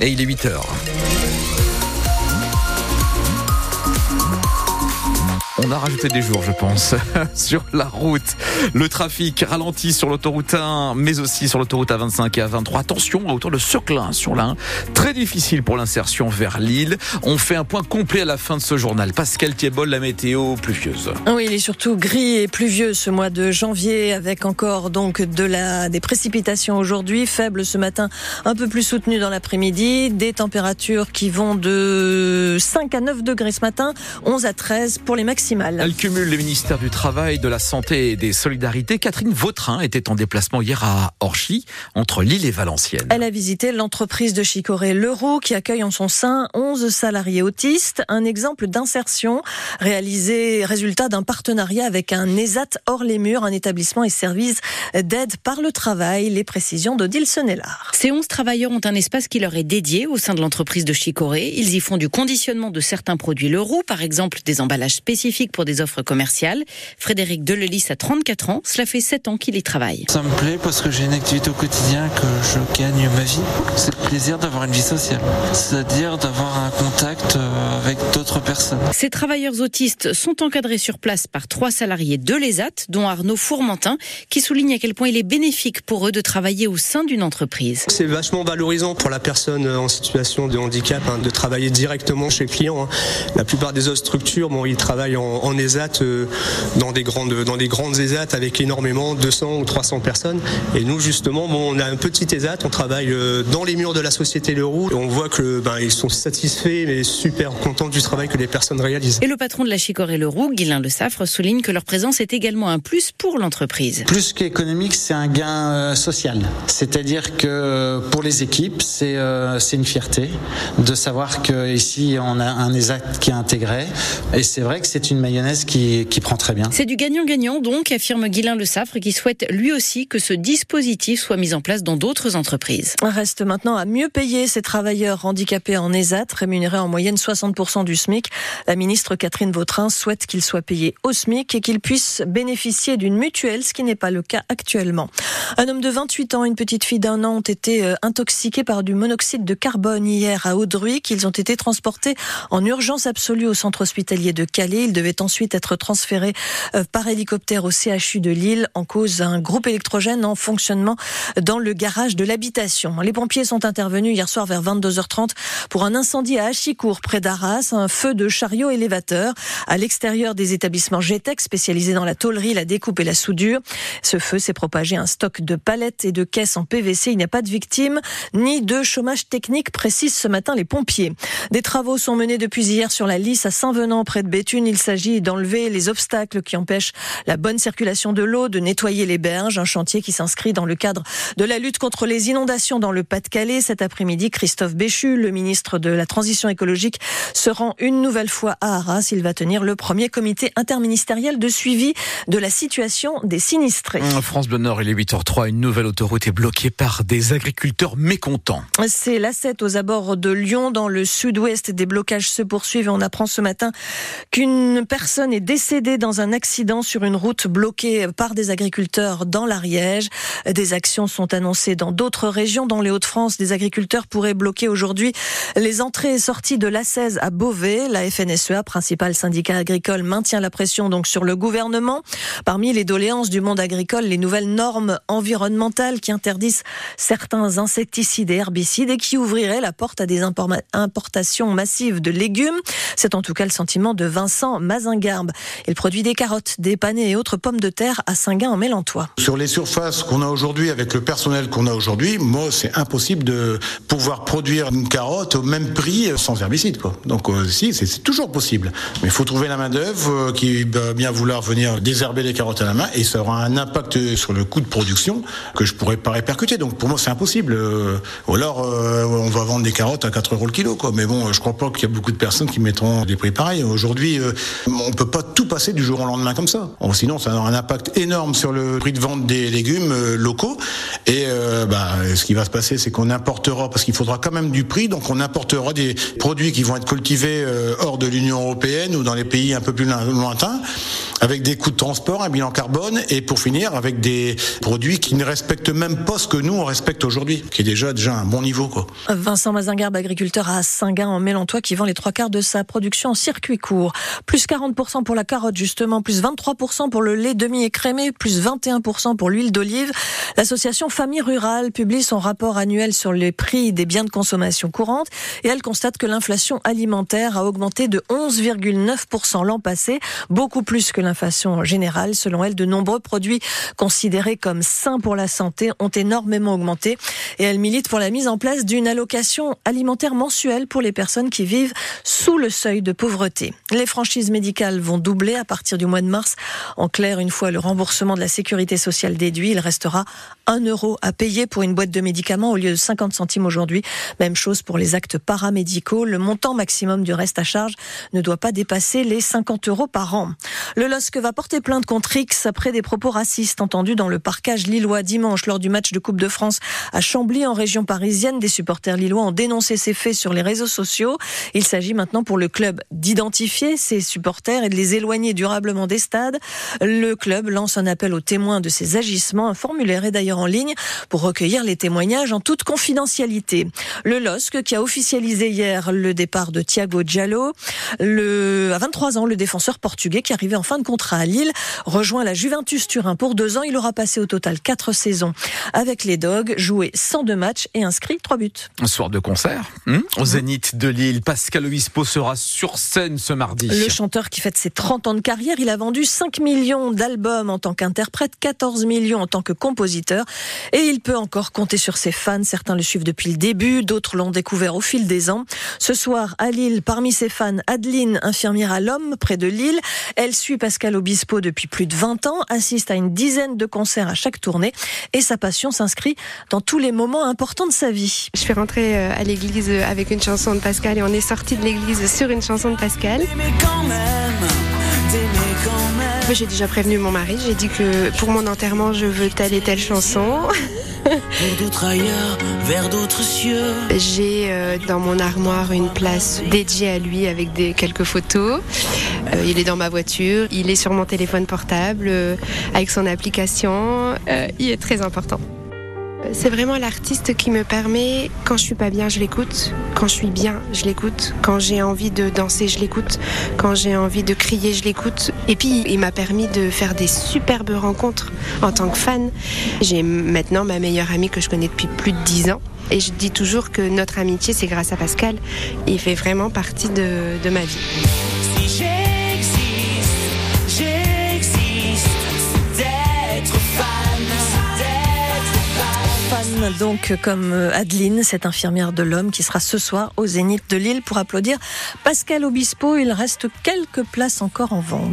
Et il est 8 heures. On a rajouté des jours, je pense, sur la route. Le trafic ralentit sur l'autoroute 1, mais aussi sur l'autoroute A25 et A23. Attention à hauteur de Seclin sur la 1. Très difficile pour l'insertion vers Lille. On fait un point complet à la fin de ce journal. Pascal Thiebol, la météo pluvieuse. Oui, il est surtout gris et pluvieux ce mois de janvier, avec encore donc de la des précipitations aujourd'hui, faibles ce matin, un peu plus soutenues dans l'après-midi, des températures qui vont de 5 à 9 degrés ce matin, 11 à 13 pour les maximales. Elle cumule les ministères du Travail, de la Santé et des Solidarités. Catherine Vautrin était en déplacement hier à Orchy, entre Lille et Valenciennes. Elle a visité l'entreprise de Chicoré Leroux qui accueille en son sein 11 salariés autistes. Un exemple d'insertion réalisé résultat d'un partenariat avec un ESAT hors les murs, un établissement et service d'aide par le travail. Les précisions d'Odile Senelard. Ces 11 travailleurs ont un espace qui leur est dédié au sein de l'entreprise de Chicoré. Ils y font du conditionnement de certains produits Leroux, par exemple des emballages spécifiques pour des offres commerciales. Frédéric Delelis a 34 ans. Cela fait 7 ans qu'il y travaille. Ça me plaît parce que j'ai une activité au quotidien, que je gagne ma vie. C'est le plaisir d'avoir une vie sociale. C'est-à-dire d'avoir un contact euh, avec d'autres personnes. Ces travailleurs autistes sont encadrés sur place par trois salariés de l'ESAT, dont Arnaud Fourmentin, qui souligne à quel point il est bénéfique pour eux de travailler au sein d'une entreprise. C'est vachement valorisant pour la personne en situation de handicap hein, de travailler directement chez le client. Hein. La plupart des autres structures, bon, ils travaillent en en, ESAT euh, dans des grandes dans des grandes ESAT avec énormément 200 ou 300 personnes. Et nous justement, bon, on a un petit ESAT, on travaille euh, dans les murs de la société Leroux. Et on voit que ben, ils sont satisfaits et super contents du travail que les personnes réalisent. Et le patron de la Chicorée Leroux, Guilain Le Saffre, souligne que leur présence est également un plus pour l'entreprise. Plus qu'économique, c'est un gain euh, social. C'est-à-dire que pour les équipes, c'est c'est une fierté de savoir qu'ici on a un ESAT qui est intégré. Et c'est vrai que c'est une mayonnaise qui, qui prend très bien. C'est du gagnant-gagnant donc, affirme Guilain Le Saffre, qui souhaite lui aussi que ce dispositif soit mis en place dans d'autres entreprises. Reste maintenant à mieux payer ces travailleurs handicapés en ESAT, rémunérés en moyenne 60% du SMIC. La ministre Catherine Vautrin souhaite qu'ils soient payés au SMIC et qu'ils puissent bénéficier d'une mutuelle, ce qui n'est pas le cas actuellement. Un homme de 28 ans et une petite fille d'un an ont été euh, intoxiqués par du monoxyde de carbone hier à Audruy, qu'ils ont été transportés en urgence absolue au centre hospitalier de Calais. Ils devaient ensuite être transférés euh, par hélicoptère au CHU de Lille en cause d'un groupe électrogène en fonctionnement dans le garage de l'habitation. Les pompiers sont intervenus hier soir vers 22h30 pour un incendie à Achicourt près d'Arras, un feu de chariot élévateur à l'extérieur des établissements GTEC spécialisés dans la tôlerie, la découpe et la soudure. Ce feu s'est propagé un stock de palettes et de caisses en PVC. Il n'y a pas de victimes ni de chômage technique, précisent ce matin les pompiers. Des travaux sont menés depuis hier sur la Lys à Saint-Venant près de Béthune. Il s'agit d'enlever les obstacles qui empêchent la bonne circulation de l'eau, de nettoyer les berges, un chantier qui s'inscrit dans le cadre de la lutte contre les inondations dans le Pas-de-Calais. Cet après-midi, Christophe Béchu, le ministre de la Transition écologique, se rend une nouvelle fois à Arras. Il va tenir le premier comité interministériel de suivi de la situation des sinistrés. France Bleu Nord, il est 8h03. Une nouvelle autoroute est bloquée par des agriculteurs mécontents. C'est l'A7 aux abords de Lyon, dans le sud-ouest. Des blocages se poursuivent on apprend ce matin qu'une personne est décédée dans un accident sur une route bloquée par des agriculteurs dans l'Ariège. Des actions sont annoncées dans d'autres régions. Dans les Hauts-de-France, des agriculteurs pourraient bloquer aujourd'hui les entrées et sorties de l'A16 à Beauvais. La FNSEA, principal syndicat agricole, maintient la pression donc sur le gouvernement. Parmi les doléances du monde agricole, les nouvelles normes environnementales qui interdisent certains insecticides et herbicides et qui ouvriraient la porte à des importations massives de légumes. C'est en tout cas le sentiment de Vincent Il produit des carottes, des panais et autres pommes de terre à Saint-Gain en Mélantois. Sur les surfaces qu'on a aujourd'hui avec le personnel qu'on a aujourd'hui, moi c'est impossible de pouvoir produire une carotte au même prix sans herbicide quoi. Donc euh, si c'est toujours possible, mais il faut trouver la main d'œuvre euh, qui va bien vouloir venir désherber les carottes à la main et ça aura un impact sur le coût de production que je pourrais pas répercuter. Donc pour moi c'est impossible. Euh, ou alors on va vendre des carottes à 4 euros le kilo quoi. Mais bon, je crois pas qu'il y a beaucoup de personnes qui mettront des prix pareils. Aujourd'hui, on peut pas tout passer du jour au lendemain comme ça. sinon, ça aura un impact énorme sur le prix de vente des légumes euh, locaux. Et euh, bah, ce qui va se passer, c'est qu'on importera, parce qu'il faudra quand même du prix, donc on importera des produits qui vont être cultivés euh, hors de l'Union européenne ou dans les pays un peu plus lointains. Avec des coûts de transport, un bilan carbone, et pour finir, avec des produits qui ne respectent même pas ce que nous on respecte aujourd'hui, qui est déjà déjà un bon niveau. Quoi. Vincent Mazingarbe, agriculteur à Saint-Gain en Mélantois, qui vend les trois quarts de sa production en circuit court. Plus 40% pour la carotte justement, plus 23% pour le lait demi-écrémé, plus 21% pour l'huile d'olive. L'association Famille Rurale publie son rapport annuel sur les prix des biens de consommation courante et elle constate que l'inflation alimentaire a augmenté de 11,9% l'an passé, beaucoup plus que l'inflation générale. Selon elle, de nombreux produits considérés comme sains pour la santé ont énormément augmenté et elle milite pour la mise en place d'une allocation alimentaire mensuelle pour les personnes qui vivent sous le seuil de pauvreté. Les franchises médicales vont doubler à partir du mois de mars. En clair, une fois le remboursement de la sécurité sociale déduit, il restera 1 euro à payer pour une boîte de médicaments au lieu de 50 centimes aujourd'hui. Même chose pour les actes paramédicaux. Le montant maximum du reste à charge ne doit pas dépasser les 50 euros par an. Le LOSC va porter plainte contre X après des propos racistes entendus dans le parcage lillois dimanche lors du match de Coupe de France à Chambly en région parisienne. Des supporters lillois ont dénoncé ces faits sur les réseaux sociaux. Il s'agit maintenant pour le club d'identifier ces supporters et de les éloigner durablement des stades. Le club lance un appel aux témoins de ces agissements. Un formulaire est d'ailleurs en ligne pour recueillir les témoignages en toute confidentialité. Le LOSC qui a officialisé hier le départ de Thiago Giallo, le, à 23 ans, le défenseur portugais qui arrivait en fin de contrat à Lille, rejoint la Juventus Turin pour deux ans. Il aura passé au total quatre saisons avec les Dogs, joué 102 matchs et inscrit trois buts. Un soir de concert hmm au Zénith de Lille. Pascal Obispo sera sur scène ce mardi. Le chanteur qui fête ses 30 ans de carrière, il a vendu 5 millions d'albums en tant qu'interprète, 14 millions en tant que compositeur et il peut encore compter sur ses fans. Certains le suivent depuis le début, d'autres l'ont découvert au fil des ans. Ce soir, à Lille, parmi ses fans, Adeline, infirmière à l'homme, près de Lille. Elle suit Pascal Obispo depuis plus de 20 ans, assiste à une dizaine de concerts à chaque tournée et sa passion s'inscrit dans tous les moments importants de sa vie. Je suis rentrée euh, à l'église avec une chanson de Pascal et on est sorti de l'église sur une chanson de Pascal. J'ai déjà prévenu mon mari, j'ai dit que pour mon enterrement, je veux telle et telle chanson. vers d'autres cieux. J'ai euh, dans mon armoire une place dédiée à lui avec des, quelques photos. Euh, il est dans ma voiture, il est sur mon téléphone portable euh, avec son application. il est très important. C'est vraiment l'artiste qui me permet, quand je suis pas bien, je l'écoute. Quand je suis bien, je l'écoute. Quand j'ai envie de danser, je l'écoute. Quand j'ai envie de crier, je l'écoute. Et puis, il m'a permis de faire des superbes rencontres en tant que fan. J'ai maintenant ma meilleure amie que je connais depuis plus de dix ans. Et je dis toujours que notre amitié, c'est grâce à Pascal. Il fait vraiment partie de, de ma vie. Donc comme euh, Adeline, cette infirmière de l'homme qui sera ce soir au Zénith de Lille pour applaudir Pascal Obispo. Il reste quelques places encore en vente.